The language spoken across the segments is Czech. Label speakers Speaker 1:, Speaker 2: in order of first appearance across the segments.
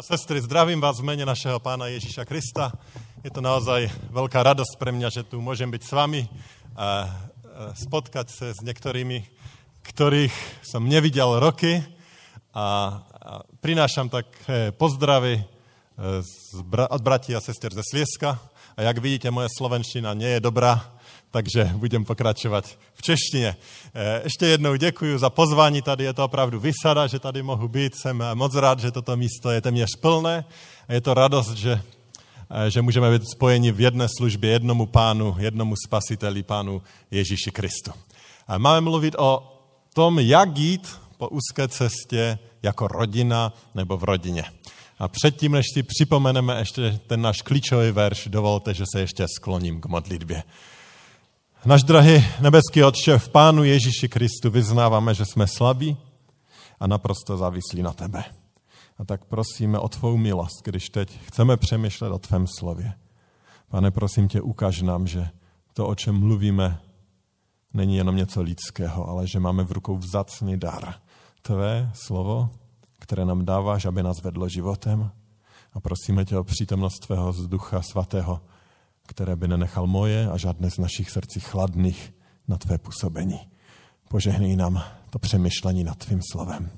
Speaker 1: A sestry, zdravím vás v mene našeho pána Ježíša Krista. Je to naozaj veľká radosť pre mňa, že tu môžem byť s vami a spotkať sa s niektorými, ktorých som nevidel roky a prinášam tak pozdravy e, od bratí a sestier ze Slieska. A jak vidíte, moje slovenština nie je dobrá, takže budem pokračovat v češtině. Ještě jednou děkuji za pozvání, tady je to opravdu vysada, že tady mohu být, jsem moc rád, že toto místo je téměř plné a je to radost, že, že můžeme být spojeni v jedné službě jednomu pánu, jednomu spasiteli, pánu Ježíši Kristu. A máme mluvit o tom, jak jít po úzké cestě jako rodina nebo v rodině. A předtím, než si připomeneme ještě ten náš klíčový verš, dovolte, že se ještě skloním k modlitbě. Náš drahý nebeský Otče, v Pánu Ježíši Kristu vyznáváme, že jsme slabí a naprosto závislí na tebe. A tak prosíme o tvou milost, když teď chceme přemýšlet o tvém slově. Pane, prosím tě, ukaž nám, že to, o čem mluvíme, není jenom něco lidského, ale že máme v rukou vzácný dar. Tvé slovo, které nám dáváš, aby nás vedlo životem. A prosíme tě o přítomnost tvého ducha svatého, které by nenechal moje a žádné z našich srdcí chladných na tvé působení. Požehnej nám to přemýšlení nad tvým slovem.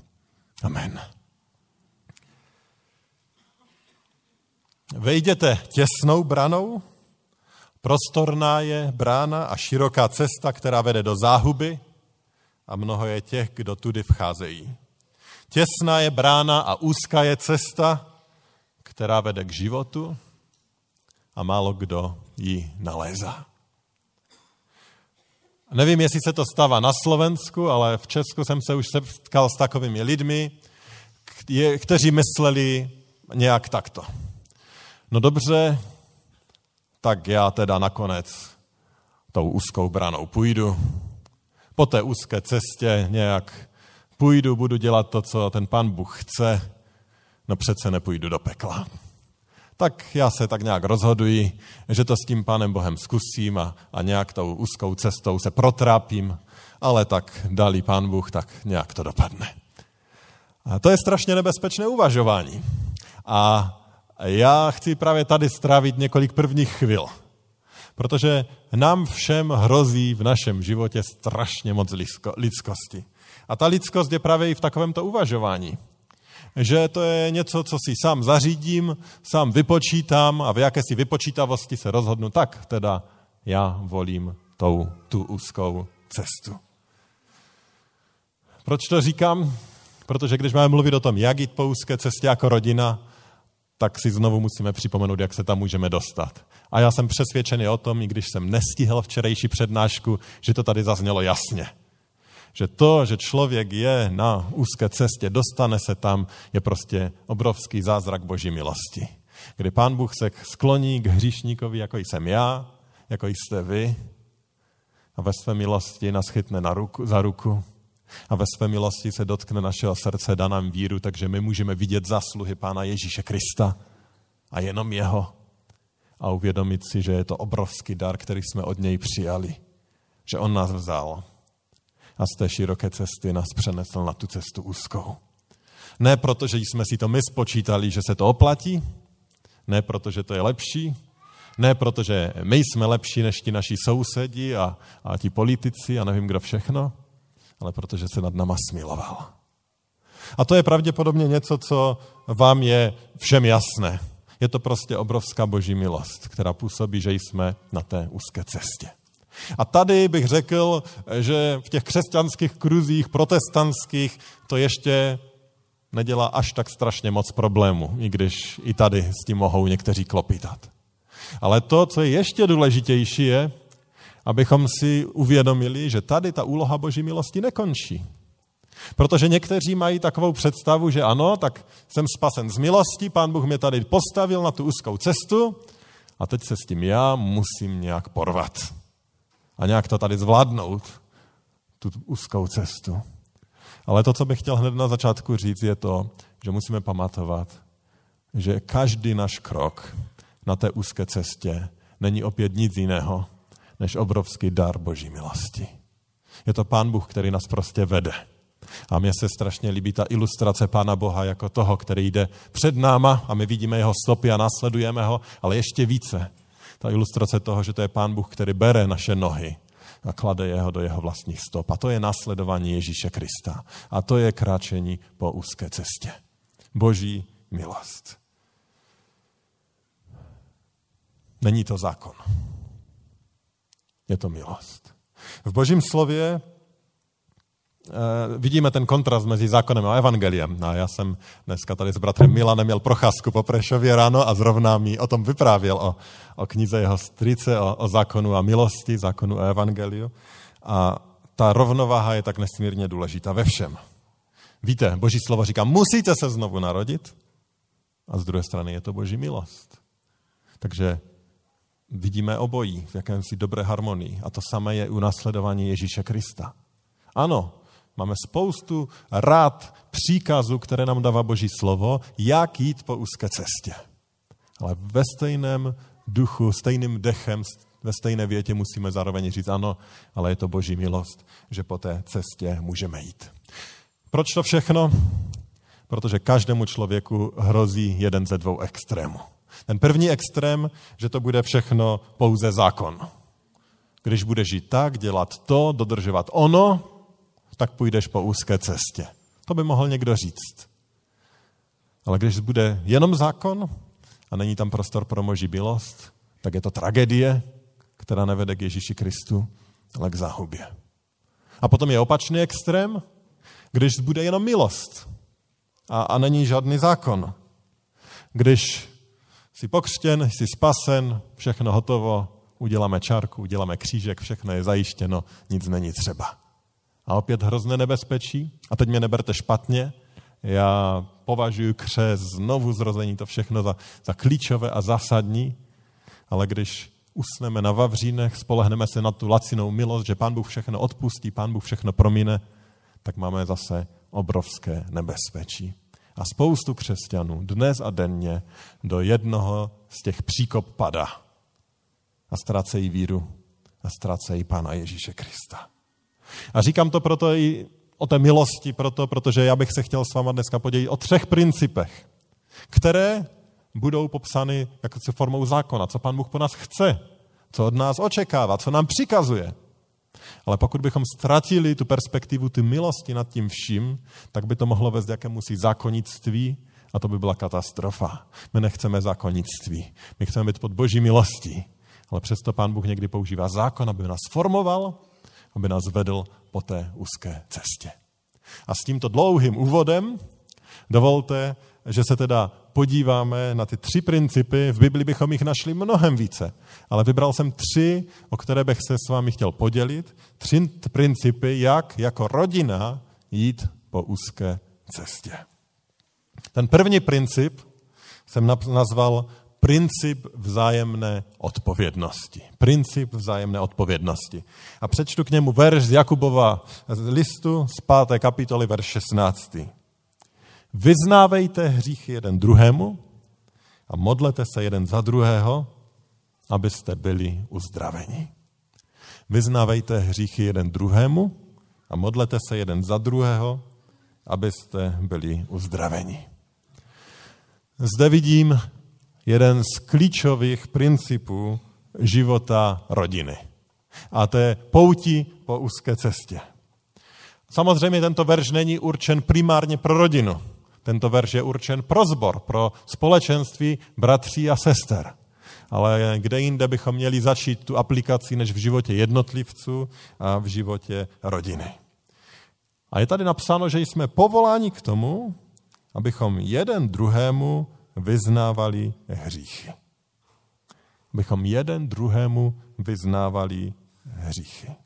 Speaker 1: Amen. Vejděte těsnou branou, prostorná je brána a široká cesta, která vede do záhuby a mnoho je těch, kdo tudy vcházejí. Těsná je brána a úzká je cesta, která vede k životu a málo kdo ji nalézá. Nevím, jestli se to stává na Slovensku, ale v Česku jsem se už setkal s takovými lidmi, kteří mysleli nějak takto. No dobře, tak já teda nakonec tou úzkou branou půjdu. Po té úzké cestě nějak půjdu, budu dělat to, co ten pan Bůh chce, no přece nepůjdu do pekla tak já se tak nějak rozhoduji, že to s tím Pánem Bohem zkusím a, a nějak tou úzkou cestou se protrápím, ale tak dalí Pán Bůh, tak nějak to dopadne. A to je strašně nebezpečné uvažování. A já chci právě tady strávit několik prvních chvil, protože nám všem hrozí v našem životě strašně moc lidskosti. A ta lidskost je právě i v takovémto uvažování že to je něco, co si sám zařídím, sám vypočítám a v jakési vypočítavosti se rozhodnu, tak teda já volím tou, tu úzkou cestu. Proč to říkám? Protože když máme mluvit o tom, jak jít po úzké cestě jako rodina, tak si znovu musíme připomenout, jak se tam můžeme dostat. A já jsem přesvědčený o tom, i když jsem nestihl včerejší přednášku, že to tady zaznělo jasně že to, že člověk je na úzké cestě, dostane se tam, je prostě obrovský zázrak boží milosti. Kdy pán Bůh se skloní k hříšníkovi, jako jsem já, jako jste vy, a ve své milosti nás chytne na ruku, za ruku a ve své milosti se dotkne našeho srdce, dá nám víru, takže my můžeme vidět zasluhy Pána Ježíše Krista a jenom jeho a uvědomit si, že je to obrovský dar, který jsme od něj přijali, že on nás vzal a z té široké cesty nás přenesl na tu cestu úzkou. Ne proto, že jsme si to my spočítali, že se to oplatí, ne proto, že to je lepší, ne proto, že my jsme lepší než ti naši sousedi a, a ti politici a nevím kdo všechno, ale protože se nad náma smiloval. A to je pravděpodobně něco, co vám je všem jasné. Je to prostě obrovská boží milost, která působí, že jsme na té úzké cestě. A tady bych řekl, že v těch křesťanských kruzích, protestantských, to ještě nedělá až tak strašně moc problémů, i když i tady s tím mohou někteří klopitat. Ale to, co je ještě důležitější, je, abychom si uvědomili, že tady ta úloha Boží milosti nekončí. Protože někteří mají takovou představu, že ano, tak jsem spasen z milosti, pán Bůh mě tady postavil na tu úzkou cestu a teď se s tím já musím nějak porvat. A nějak to tady zvládnout, tu úzkou cestu. Ale to, co bych chtěl hned na začátku říct, je to, že musíme pamatovat, že každý náš krok na té úzké cestě není opět nic jiného, než obrovský dar Boží milosti. Je to Pán Bůh, který nás prostě vede. A mně se strašně líbí ta ilustrace Pána Boha jako toho, který jde před náma a my vidíme jeho stopy a následujeme ho, ale ještě více. Ta ilustrace toho, že to je Pán Bůh, který bere naše nohy a klade jeho do jeho vlastních stop. A to je následování Ježíše Krista. A to je kráčení po úzké cestě. Boží milost. Není to zákon. Je to milost. V Božím slově vidíme ten kontrast mezi zákonem a evangeliem. A já jsem dneska tady s bratrem Milanem měl procházku po Prešově ráno a zrovna mi o tom vyprávěl, o, o knize jeho strice, o, o zákonu a milosti, zákonu a evangeliu. A ta rovnováha je tak nesmírně důležitá ve všem. Víte, Boží slovo říká, musíte se znovu narodit, a z druhé strany je to Boží milost. Takže vidíme obojí v jakémsi dobré harmonii. A to samé je u následování Ježíše Krista. Ano, máme spoustu rád, příkazů, které nám dává Boží slovo, jak jít po úzké cestě. Ale ve stejném duchu, stejným dechem, ve stejné větě musíme zároveň říct ano, ale je to Boží milost, že po té cestě můžeme jít. Proč to všechno? Protože každému člověku hrozí jeden ze dvou extrémů. Ten první extrém, že to bude všechno pouze zákon. Když budeš žít tak, dělat to, dodržovat ono, tak půjdeš po úzké cestě. To by mohl někdo říct. Ale když bude jenom zákon a není tam prostor pro moži milost, tak je to tragédie, která nevede k Ježíši Kristu, ale k záhubě. A potom je opačný extrém, když bude jenom milost a, a není žádný zákon. Když jsi pokřtěn, jsi spasen, všechno hotovo, uděláme čárku, uděláme křížek, všechno je zajištěno, nic není třeba. A opět hrozné nebezpečí, a teď mě neberte špatně, já považuji křes, znovu zrození, to všechno za, za klíčové a zásadní, ale když usneme na Vavřínech, spolehneme se na tu lacinou milost, že Pán Bůh všechno odpustí, Pán Bůh všechno promine, tak máme zase obrovské nebezpečí. A spoustu křesťanů dnes a denně do jednoho z těch příkop padá a ztrácejí víru a ztrácejí Pána Ježíše Krista. A říkám to proto i o té milosti, proto, protože já bych se chtěl s váma dneska podělit o třech principech, které budou popsány jako formou zákona, co Pán Bůh po nás chce, co od nás očekává, co nám přikazuje. Ale pokud bychom ztratili tu perspektivu, ty milosti nad tím vším, tak by to mohlo vést jakémusi zákonnictví a to by byla katastrofa. My nechceme zákonnictví. My chceme být pod boží milostí. Ale přesto pán Bůh někdy používá zákon, aby nás formoval, aby nás vedl po té úzké cestě. A s tímto dlouhým úvodem dovolte, že se teda podíváme na ty tři principy, v Bibli bychom jich našli mnohem více, ale vybral jsem tři, o které bych se s vámi chtěl podělit. Tři principy, jak jako rodina jít po úzké cestě. Ten první princip jsem nazval princip vzájemné odpovědnosti. Princip vzájemné odpovědnosti. A přečtu k němu verš z Jakubova listu z 5. kapitoly, verš 16. Vyznávejte hříchy jeden druhému a modlete se jeden za druhého, abyste byli uzdraveni. Vyznávejte hříchy jeden druhému a modlete se jeden za druhého, abyste byli uzdraveni. Zde vidím jeden z klíčových principů života rodiny. A to je pouti po úzké cestě. Samozřejmě tento verš není určen primárně pro rodinu. Tento verš je určen pro zbor, pro společenství bratří a sester. Ale kde jinde bychom měli začít tu aplikaci, než v životě jednotlivců a v životě rodiny. A je tady napsáno, že jsme povoláni k tomu, abychom jeden druhému vyznávali hříchy. Abychom jeden druhému vyznávali hříchy.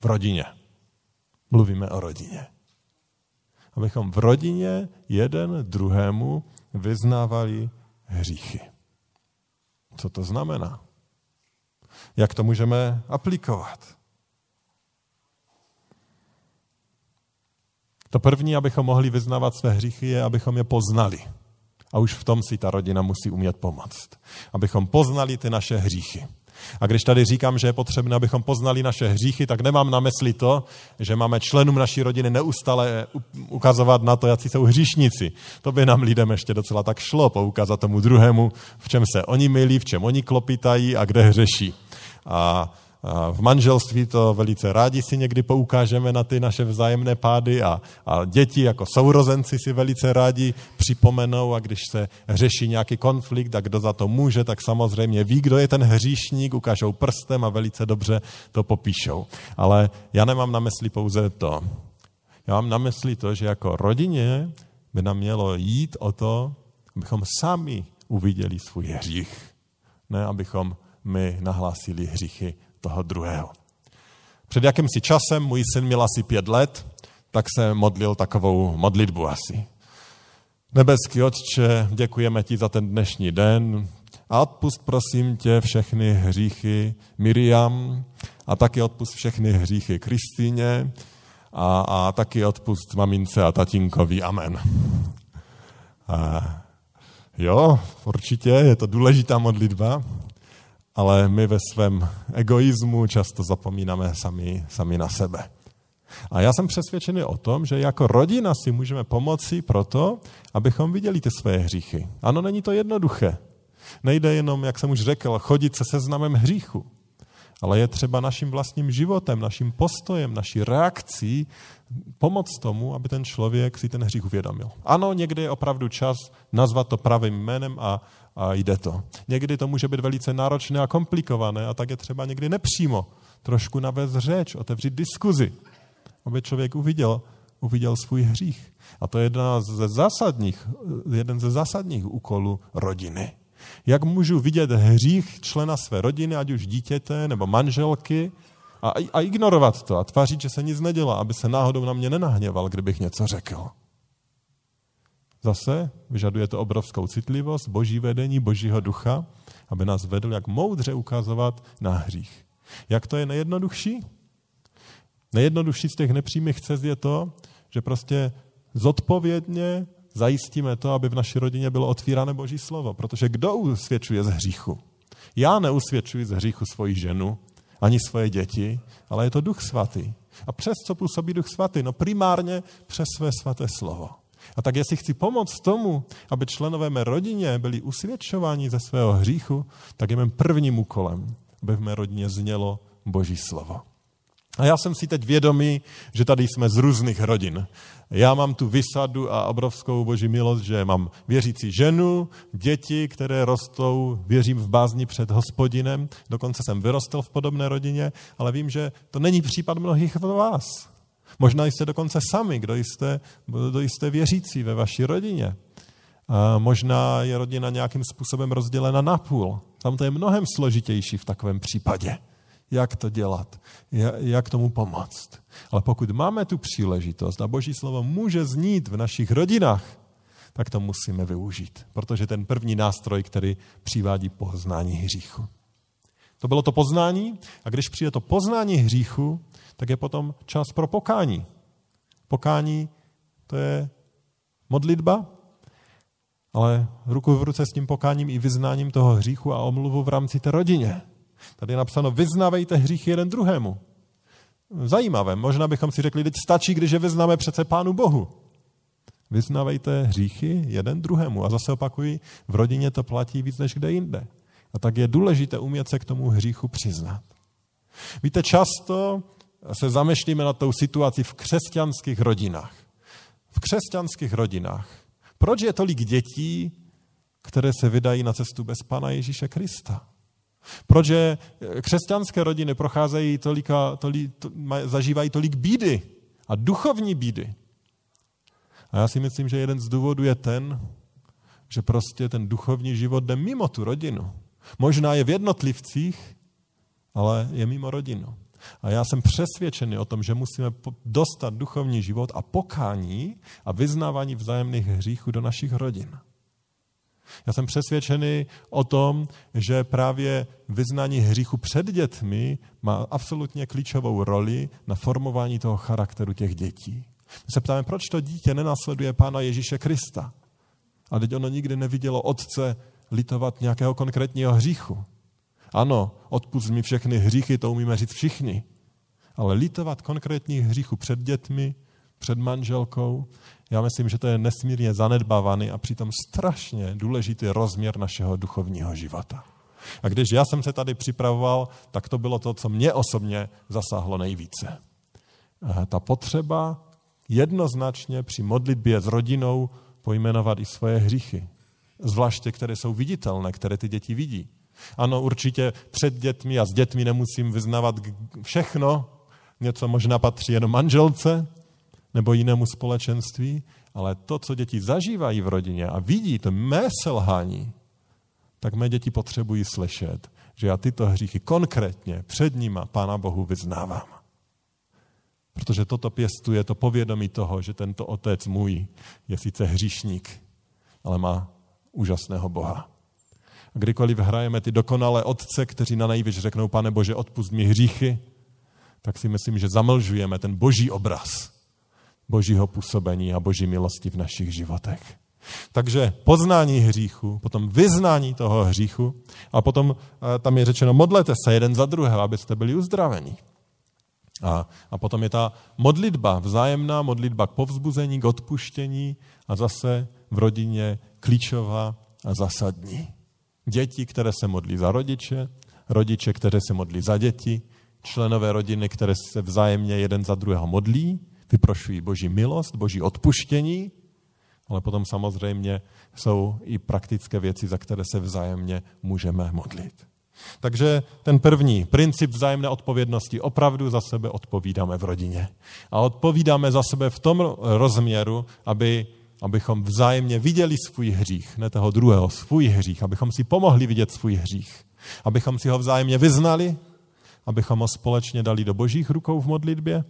Speaker 1: V rodině. Mluvíme o rodině. abychom v rodině jeden druhému vyznávali hříchy. Co to znamená? Jak to můžeme aplikovat? To první, abychom mohli vyznávat své hříchy, je, abychom je poznali. A už v tom si ta rodina musí umět pomoct. Abychom poznali ty naše hříchy. A když tady říkám, že je potřebné, abychom poznali naše hříchy, tak nemám na mysli to, že máme členům naší rodiny neustále ukazovat na to, jaký jsou hříšníci. To by nám lidem ještě docela tak šlo, poukázat tomu druhému, v čem se oni milí, v čem oni klopitají a kde hřeší. A v manželství to velice rádi si někdy poukážeme na ty naše vzájemné pády a, a děti jako sourozenci si velice rádi připomenou a když se řeší nějaký konflikt a kdo za to může, tak samozřejmě ví, kdo je ten hříšník, ukážou prstem a velice dobře to popíšou. Ale já nemám na mysli pouze to. Já mám na mysli to, že jako rodině by nám mělo jít o to, abychom sami uviděli svůj hřích. Ne, abychom my nahlásili hříchy toho druhého. Před jakýmsi časem, můj syn měl asi pět let, tak se modlil takovou modlitbu asi. Nebeský Otče, děkujeme ti za ten dnešní den a odpust prosím tě všechny hříchy Miriam a taky odpust všechny hříchy Kristýně a, a taky odpust mamince a tatínkovi. Amen. A, jo, určitě je to důležitá modlitba ale my ve svém egoismu často zapomínáme sami, sami na sebe. A já jsem přesvědčený o tom, že jako rodina si můžeme pomoci proto, abychom viděli ty své hříchy. Ano, není to jednoduché. Nejde jenom, jak jsem už řekl, chodit se seznamem hříchu. Ale je třeba naším vlastním životem, naším postojem, naší reakcí pomoct tomu, aby ten člověk si ten hřích uvědomil. Ano, někdy je opravdu čas nazvat to pravým jménem a, a jde to. Někdy to může být velice náročné a komplikované a tak je třeba někdy nepřímo trošku navést řeč, otevřít diskuzi, aby člověk uviděl, uviděl svůj hřích. A to je jedna ze zásadních, jeden ze zásadních úkolů rodiny. Jak můžu vidět hřích člena své rodiny, ať už dítěte nebo manželky, a, a ignorovat to a tvářit, že se nic nedělá, aby se náhodou na mě nenahněval, kdybych něco řekl. Zase vyžaduje to obrovskou citlivost, boží vedení, božího ducha, aby nás vedl, jak moudře ukazovat na hřích. Jak to je nejjednodušší? Nejjednodušší z těch nepřímých cest je to, že prostě zodpovědně zajistíme to, aby v naší rodině bylo otvírané Boží slovo. Protože kdo usvědčuje z hříchu? Já neusvědčuji z hříchu svoji ženu, ani svoje děti, ale je to Duch Svatý. A přes co působí Duch Svatý? No primárně přes své svaté slovo. A tak jestli chci pomoct tomu, aby členové mé rodině byli usvědčováni ze svého hříchu, tak je mým prvním úkolem, aby v mé rodině znělo Boží slovo. A já jsem si teď vědomý, že tady jsme z různých rodin. Já mám tu vysadu a obrovskou boží milost, že mám věřící ženu, děti, které rostou, věřím v bázni před hospodinem. Dokonce jsem vyrostl v podobné rodině, ale vím, že to není případ mnohých z vás. Možná jste dokonce sami, kdo jste, kdo jste věřící ve vaší rodině. A možná je rodina nějakým způsobem rozdělena na půl. Tam to je mnohem složitější v takovém případě. Jak to dělat? Jak tomu pomoct? Ale pokud máme tu příležitost a Boží slovo může znít v našich rodinách, tak to musíme využít. Protože ten první nástroj, který přivádí poznání hříchu. To bylo to poznání a když přijde to poznání hříchu, tak je potom čas pro pokání. Pokání to je modlitba, ale ruku v ruce s tím pokáním i vyznáním toho hříchu a omluvu v rámci té rodině. Tady je napsáno, vyznávejte hříchy jeden druhému. Zajímavé, možná bychom si řekli, teď stačí, když je vyznáme přece Pánu Bohu. Vyznávejte hříchy jeden druhému. A zase opakuji, v rodině to platí víc než kde jinde. A tak je důležité umět se k tomu hříchu přiznat. Víte, často se zamešlíme na tou situaci v křesťanských rodinách. V křesťanských rodinách. Proč je tolik dětí, které se vydají na cestu bez Pana Ježíše Krista? Proč křesťanské rodiny procházejí tolika, tolik, to, zažívají tolik bídy a duchovní bídy? A já si myslím, že jeden z důvodů je ten, že prostě ten duchovní život jde mimo tu rodinu. Možná je v jednotlivcích, ale je mimo rodinu. A já jsem přesvědčený o tom, že musíme dostat duchovní život a pokání a vyznávání vzájemných hříchů do našich rodin. Já jsem přesvědčený o tom, že právě vyznání hříchu před dětmi má absolutně klíčovou roli na formování toho charakteru těch dětí. My se ptáme, proč to dítě nenasleduje Pána Ježíše Krista. A teď ono nikdy nevidělo otce litovat nějakého konkrétního hříchu. Ano, odpust mi všechny hříchy, to umíme říct všichni. Ale litovat konkrétních hříchů před dětmi, před manželkou, já myslím, že to je nesmírně zanedbávaný a přitom strašně důležitý rozměr našeho duchovního života. A když já jsem se tady připravoval, tak to bylo to, co mě osobně zasáhlo nejvíce. Ta potřeba jednoznačně při modlitbě s rodinou pojmenovat i svoje hříchy. Zvláště, které jsou viditelné, které ty děti vidí. Ano, určitě před dětmi a s dětmi nemusím vyznávat všechno, něco možná patří jenom manželce nebo jinému společenství, ale to, co děti zažívají v rodině a vidí to mé selhání, tak mé děti potřebují slyšet, že já tyto hříchy konkrétně před nima Pána Bohu vyznávám. Protože toto pěstuje to povědomí toho, že tento otec můj je sice hříšník, ale má úžasného Boha. A kdykoliv hrajeme ty dokonalé otce, kteří na nejvíc řeknou, pane Bože, odpust mi hříchy, tak si myslím, že zamlžujeme ten boží obraz božího působení a boží milosti v našich životech. Takže poznání hříchu, potom vyznání toho hříchu a potom eh, tam je řečeno, modlete se jeden za druhého, abyste byli uzdraveni. A, a potom je ta modlitba, vzájemná modlitba k povzbuzení, k odpuštění a zase v rodině klíčová a zásadní. Děti, které se modlí za rodiče, rodiče, které se modlí za děti, členové rodiny, které se vzájemně jeden za druhého modlí, vyprošují boží milost, boží odpuštění, ale potom samozřejmě jsou i praktické věci, za které se vzájemně můžeme modlit. Takže ten první princip vzájemné odpovědnosti, opravdu za sebe odpovídáme v rodině. A odpovídáme za sebe v tom rozměru, aby, abychom vzájemně viděli svůj hřích, ne toho druhého, svůj hřích, abychom si pomohli vidět svůj hřích, abychom si ho vzájemně vyznali, abychom ho společně dali do božích rukou v modlitbě,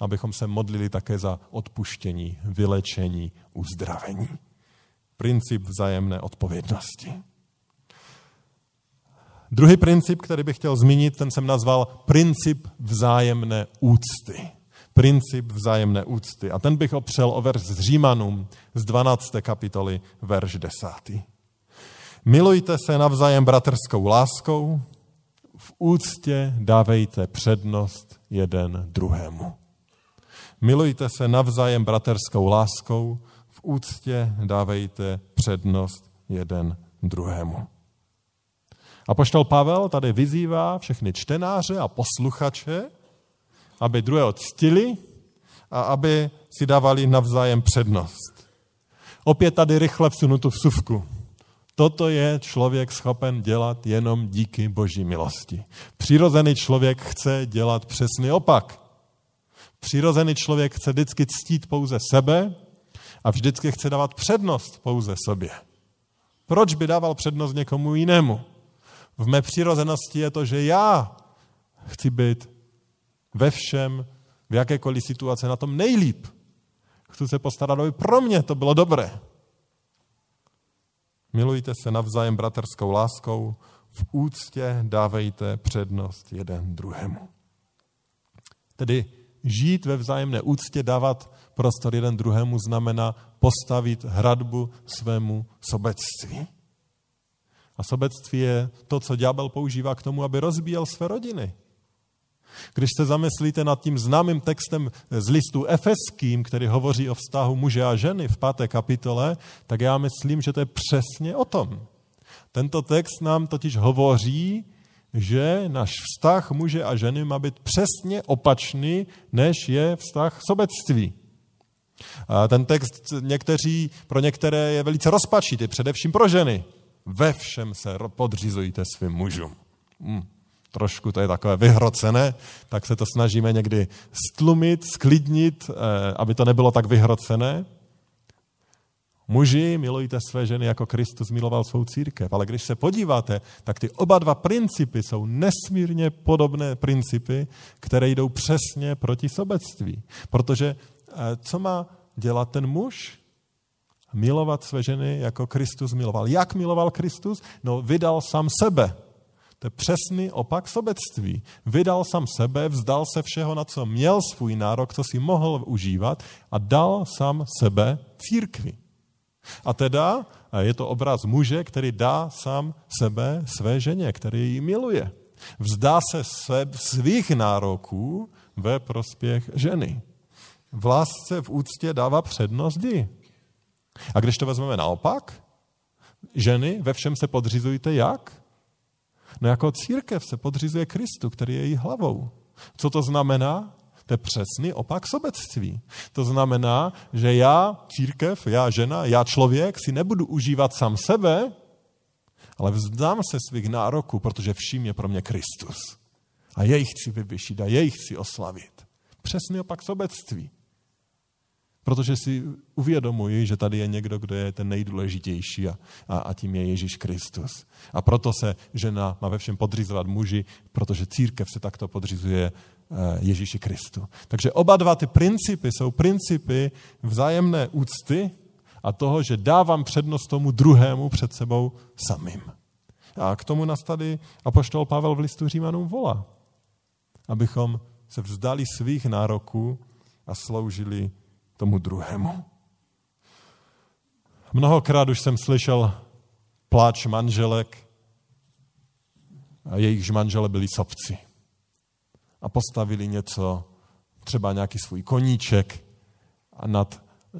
Speaker 1: abychom se modlili také za odpuštění, vylečení, uzdravení. Princip vzájemné odpovědnosti. Druhý princip, který bych chtěl zmínit, ten jsem nazval princip vzájemné úcty. Princip vzájemné úcty. A ten bych opřel o verš z Římanům z 12. kapitoly, verš 10. Milujte se navzájem bratrskou láskou, v úctě dávejte přednost jeden druhému. Milujte se navzájem braterskou láskou, v úctě dávejte přednost jeden druhému. A poštol Pavel tady vyzývá všechny čtenáře a posluchače, aby druhého ctili a aby si dávali navzájem přednost. Opět tady rychle vsunu tu vsuvku. Toto je člověk schopen dělat jenom díky boží milosti. Přirozený člověk chce dělat přesný opak. Přirozený člověk chce vždycky ctít pouze sebe a vždycky chce dávat přednost pouze sobě. Proč by dával přednost někomu jinému? V mé přirozenosti je to, že já chci být ve všem, v jakékoliv situaci na tom nejlíp. Chci se postarat, aby pro mě to bylo dobré. Milujte se navzájem braterskou láskou, v úctě dávejte přednost jeden druhému. Tedy žít ve vzájemné úctě, dávat prostor jeden druhému, znamená postavit hradbu svému sobectví. A sobectví je to, co ďábel používá k tomu, aby rozbíjel své rodiny. Když se zamyslíte nad tím známým textem z listu Efeským, který hovoří o vztahu muže a ženy v páté kapitole, tak já myslím, že to je přesně o tom. Tento text nám totiž hovoří, že náš vztah muže a ženy má být přesně opačný, než je vztah sobectví. A ten text někteří, pro některé je velice rozpačitý, především pro ženy. Ve všem se podřizujte svým mužům. Hmm trošku to je takové vyhrocené, tak se to snažíme někdy stlumit, sklidnit, eh, aby to nebylo tak vyhrocené. Muži, milujte své ženy, jako Kristus miloval svou církev. Ale když se podíváte, tak ty oba dva principy jsou nesmírně podobné principy, které jdou přesně proti sobectví. Protože eh, co má dělat ten muž? Milovat své ženy, jako Kristus miloval. Jak miloval Kristus? No, vydal sám sebe. To je přesný opak sobectví. Vydal sám sebe, vzdal se všeho, na co měl svůj nárok, co si mohl užívat a dal sám sebe církvi. A teda je to obraz muže, který dá sám sebe své ženě, který ji miluje. Vzdá se své, svých nároků ve prospěch ženy. V lásce, v úctě dává přednost jí. A když to vezmeme naopak, ženy ve všem se podřizujte jak? No jako církev se podřizuje Kristu, který je její hlavou. Co to znamená? To je přesný opak sobectví. To znamená, že já, církev, já žena, já člověk si nebudu užívat sám sebe, ale vzdám se svých nároků, protože vším je pro mě Kristus. A jej chci vyvyšit a jej chci oslavit. Přesný opak sobectví. Protože si uvědomuji, že tady je někdo, kdo je ten nejdůležitější a, a, a tím je Ježíš Kristus. A proto se žena má ve všem podřizovat muži, protože církev se takto podřizuje Ježíši Kristu. Takže oba dva ty principy jsou principy vzájemné úcty a toho, že dávám přednost tomu druhému před sebou samým. A k tomu nás tady apoštol Pavel v listu Římanům volá, abychom se vzdali svých nároků a sloužili tomu druhému. Mnohokrát už jsem slyšel pláč manželek, a jejichž manžele byli sobci a postavili něco, třeba nějaký svůj koníček nad e,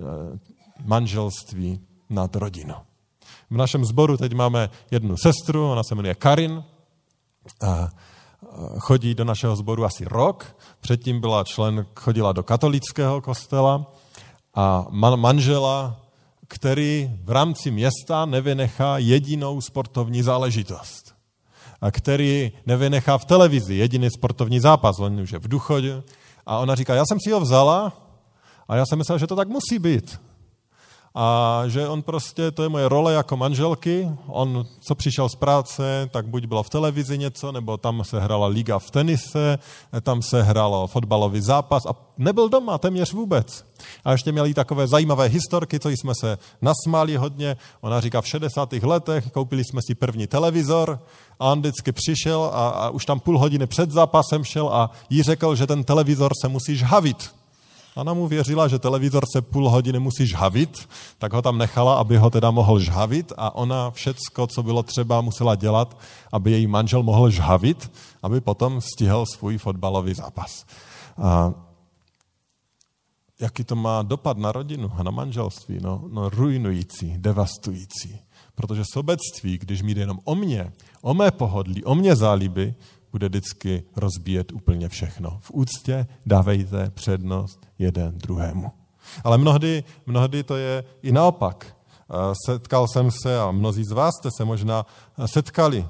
Speaker 1: manželství, nad rodinu. V našem sboru teď máme jednu sestru, ona se jmenuje Karin, chodí do našeho sboru asi rok, předtím byla člen, chodila do katolického kostela a man, manžela, který v rámci města nevynechá jedinou sportovní záležitost který nevynechá v televizi jediný sportovní zápas, on už je v duchodě. A ona říká, já jsem si ho vzala a já jsem myslel, že to tak musí být a že on prostě, to je moje role jako manželky, on, co přišel z práce, tak buď bylo v televizi něco, nebo tam se hrala liga v tenise, tam se hralo fotbalový zápas a nebyl doma téměř vůbec. A ještě měli takové zajímavé historky, co jsme se nasmáli hodně. Ona říká, v 60. letech koupili jsme si první televizor a on vždycky přišel a, a už tam půl hodiny před zápasem šel a jí řekl, že ten televizor se musí žhavit Ona mu věřila, že televizor se půl hodiny musí žhavit, tak ho tam nechala, aby ho teda mohl žhavit a ona všecko, co bylo třeba, musela dělat, aby její manžel mohl žhavit, aby potom stihl svůj fotbalový zápas. A jaký to má dopad na rodinu a na manželství? No, no ruinující, devastující. Protože sobectví, když jde jenom o mě, o mé pohodlí, o mě zálíby, bude vždycky rozbíjet úplně všechno. V úctě dávejte přednost jeden druhému. Ale mnohdy, mnohdy to je i naopak. Setkal jsem se, a mnozí z vás jste se možná setkali,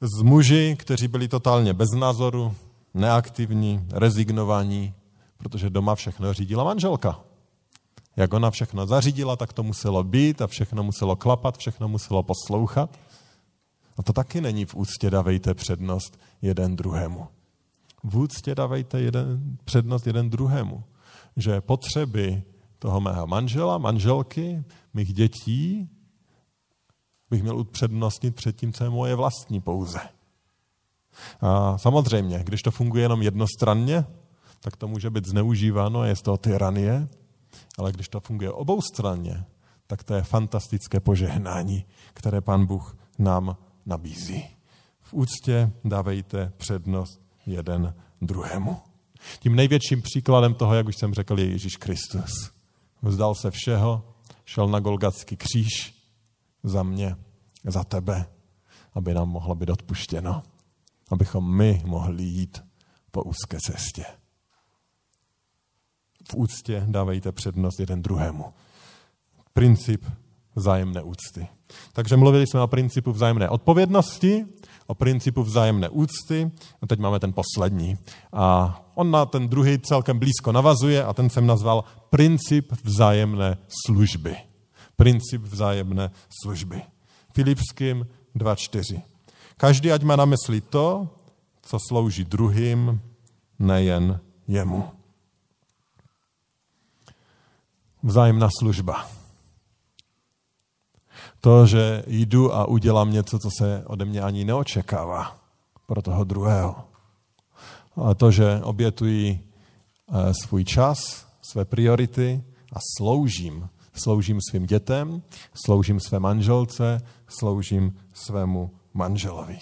Speaker 1: s muži, kteří byli totálně bez názoru, neaktivní, rezignovaní, protože doma všechno řídila manželka. Jak ona všechno zařídila, tak to muselo být a všechno muselo klapat, všechno muselo poslouchat. A to taky není v úctě dávejte přednost jeden druhému. V úctě dávejte jeden, přednost jeden druhému. Že potřeby toho mého manžela, manželky, mých dětí bych měl upřednostnit před tím, co je moje vlastní pouze. A samozřejmě, když to funguje jenom jednostranně, tak to může být zneužíváno a je z toho tyranie, ale když to funguje oboustranně, tak to je fantastické požehnání, které pan Bůh nám nabízí. V úctě dávejte přednost jeden druhému. Tím největším příkladem toho, jak už jsem řekl, je Ježíš Kristus. Vzdal se všeho, šel na Golgatský kříž za mě, za tebe, aby nám mohlo být odpuštěno. Abychom my mohli jít po úzké cestě. V úctě dávejte přednost jeden druhému. Princip vzájemné úcty. Takže mluvili jsme o principu vzájemné odpovědnosti, o principu vzájemné úcty a teď máme ten poslední. A on na ten druhý celkem blízko navazuje a ten jsem nazval princip vzájemné služby. Princip vzájemné služby. Filipským 2.4. Každý ať má na mysli to, co slouží druhým, nejen jemu. Vzájemná služba. To, že jdu a udělám něco, co se ode mě ani neočekává pro toho druhého. A to, že obětuji eh, svůj čas, své priority a sloužím. Sloužím svým dětem, sloužím své manželce, sloužím svému manželovi.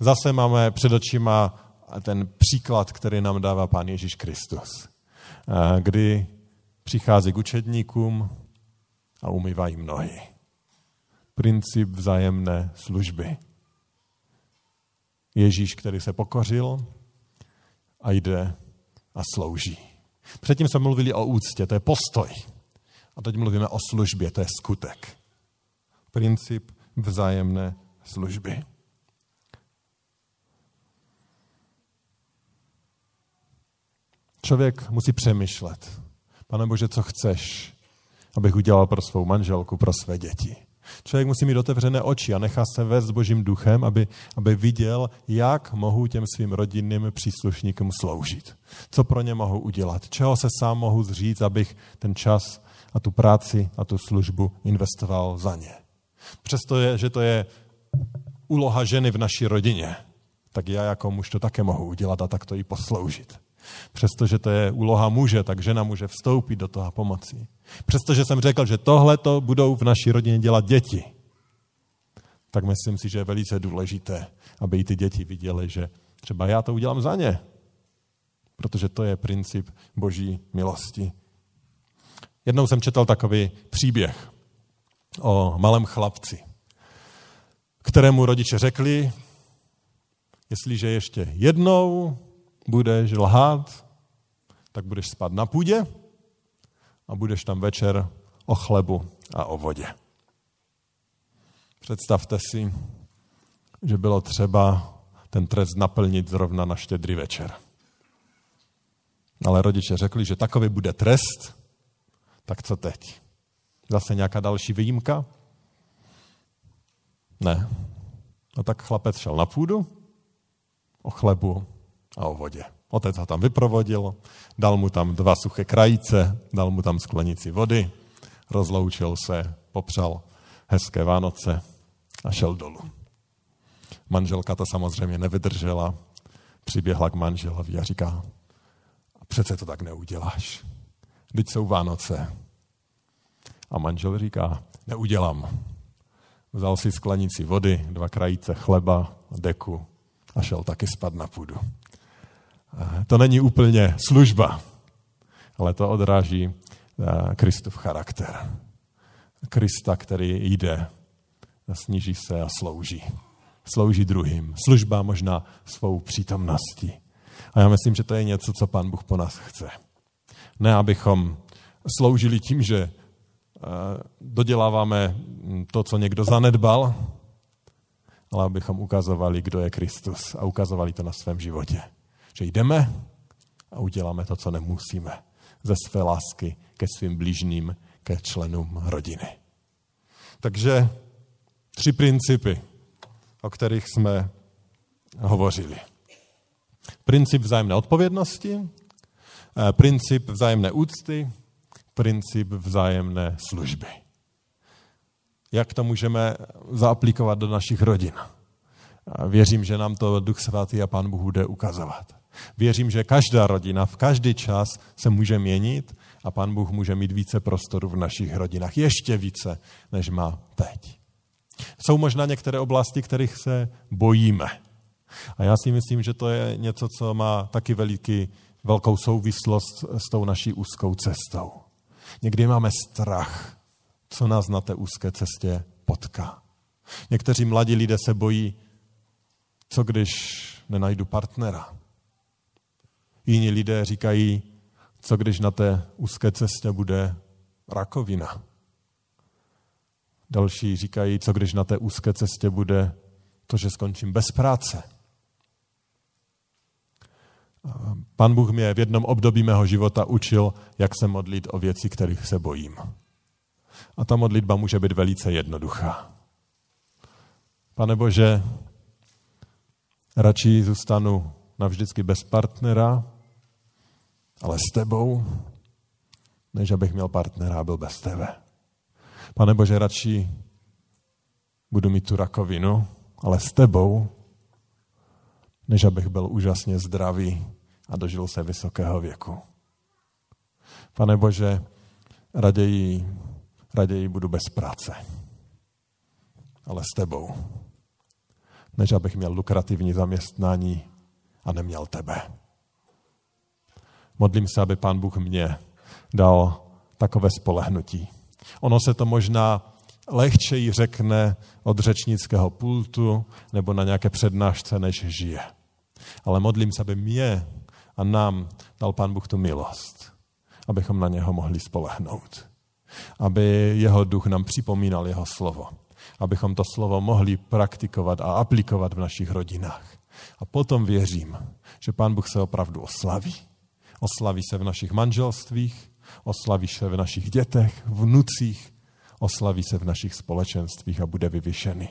Speaker 1: Zase máme před očima ten příklad, který nám dává Pán Ježíš Kristus, eh, kdy přichází k učedníkům a umývají nohy. Princip vzájemné služby. Ježíš, který se pokořil a jde a slouží. Předtím jsme mluvili o úctě, to je postoj. A teď mluvíme o službě, to je skutek. Princip vzájemné služby. Člověk musí přemýšlet. Pane Bože, co chceš, abych udělal pro svou manželku, pro své děti. Člověk musí mít otevřené oči a nechá se vést božím duchem, aby, aby viděl, jak mohu těm svým rodinným příslušníkům sloužit. Co pro ně mohu udělat. Čeho se sám mohu zříct, abych ten čas a tu práci a tu službu investoval za ně. Přesto, je, že to je úloha ženy v naší rodině, tak já jako muž to také mohu udělat a tak to i posloužit. Přestože to je úloha muže, tak žena může vstoupit do toho pomoci. Přestože jsem řekl, že tohle to budou v naší rodině dělat děti, tak myslím si, že je velice důležité, aby i ty děti viděly, že třeba já to udělám za ně, protože to je princip boží milosti. Jednou jsem četl takový příběh o malém chlapci, kterému rodiče řekli, jestliže ještě jednou budeš lhát, tak budeš spát na půdě a budeš tam večer o chlebu a o vodě. Představte si, že bylo třeba ten trest naplnit zrovna na štědrý večer. Ale rodiče řekli, že takový bude trest, tak co teď? Zase nějaká další výjimka? Ne. No tak chlapec šel na půdu o chlebu a o vodě. Otec ho tam vyprovodil, dal mu tam dva suché krajice, dal mu tam sklenici vody, rozloučil se, popřal hezké Vánoce a šel dolů. Manželka to samozřejmě nevydržela, přiběhla k manželovi a říká, přece to tak neuděláš. Teď jsou Vánoce. A manžel říká, neudělám. Vzal si sklenici vody, dva krajice chleba, deku a šel taky spad na půdu. To není úplně služba, ale to odráží eh, Kristův charakter. Krista, který jde, sníží se a slouží. Slouží druhým. Služba možná svou přítomností. A já myslím, že to je něco, co Pán Bůh po nás chce. Ne, abychom sloužili tím, že eh, doděláváme to, co někdo zanedbal, ale abychom ukazovali, kdo je Kristus a ukazovali to na svém životě. Že jdeme a uděláme to, co nemusíme. Ze své lásky ke svým blížným, ke členům rodiny. Takže tři principy, o kterých jsme hovořili. Princip vzájemné odpovědnosti, eh, princip vzájemné úcty, princip vzájemné služby. Jak to můžeme zaaplikovat do našich rodin? Věřím, že nám to Duch Svatý a Pán Bůh bude ukazovat. Věřím, že každá rodina v každý čas se může měnit a Pán Bůh může mít více prostoru v našich rodinách. Ještě více, než má teď. Jsou možná některé oblasti, kterých se bojíme. A já si myslím, že to je něco, co má taky veliký, velkou souvislost s tou naší úzkou cestou. Někdy máme strach, co nás na té úzké cestě potká. Někteří mladí lidé se bojí, co když nenajdu partnera. Jiní lidé říkají, co když na té úzké cestě bude rakovina. Další říkají, co když na té úzké cestě bude to, že skončím bez práce. Pan Bůh mě v jednom období mého života učil, jak se modlit o věci, kterých se bojím. A ta modlitba může být velice jednoduchá. Pane Bože, radši zůstanu navždycky bez partnera, ale s tebou, než abych měl partnera a byl bez tebe. Pane Bože, radši budu mít tu rakovinu, ale s tebou, než abych byl úžasně zdravý a dožil se vysokého věku. Pane Bože, raději, raději budu bez práce, ale s tebou, než abych měl lukrativní zaměstnání a neměl tebe. Modlím se, aby Pán Bůh mě dal takové spolehnutí. Ono se to možná lehčeji řekne od řečnického pultu nebo na nějaké přednášce, než žije. Ale modlím se, aby mě a nám dal Pán Bůh tu milost, abychom na něho mohli spolehnout. Aby jeho duch nám připomínal jeho slovo. Abychom to slovo mohli praktikovat a aplikovat v našich rodinách. A potom věřím, že Pán Bůh se opravdu oslaví. Oslaví se v našich manželstvích, oslaví se v našich dětech, vnucích, oslaví se v našich společenstvích a bude vyvyšený.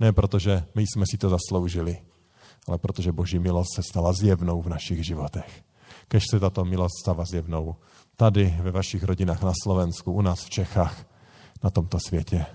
Speaker 1: Ne protože my jsme si to zasloužili, ale protože Boží milost se stala zjevnou v našich životech. Kež se tato milost stává zjevnou tady ve vašich rodinách na Slovensku, u nás v Čechách, na tomto světě.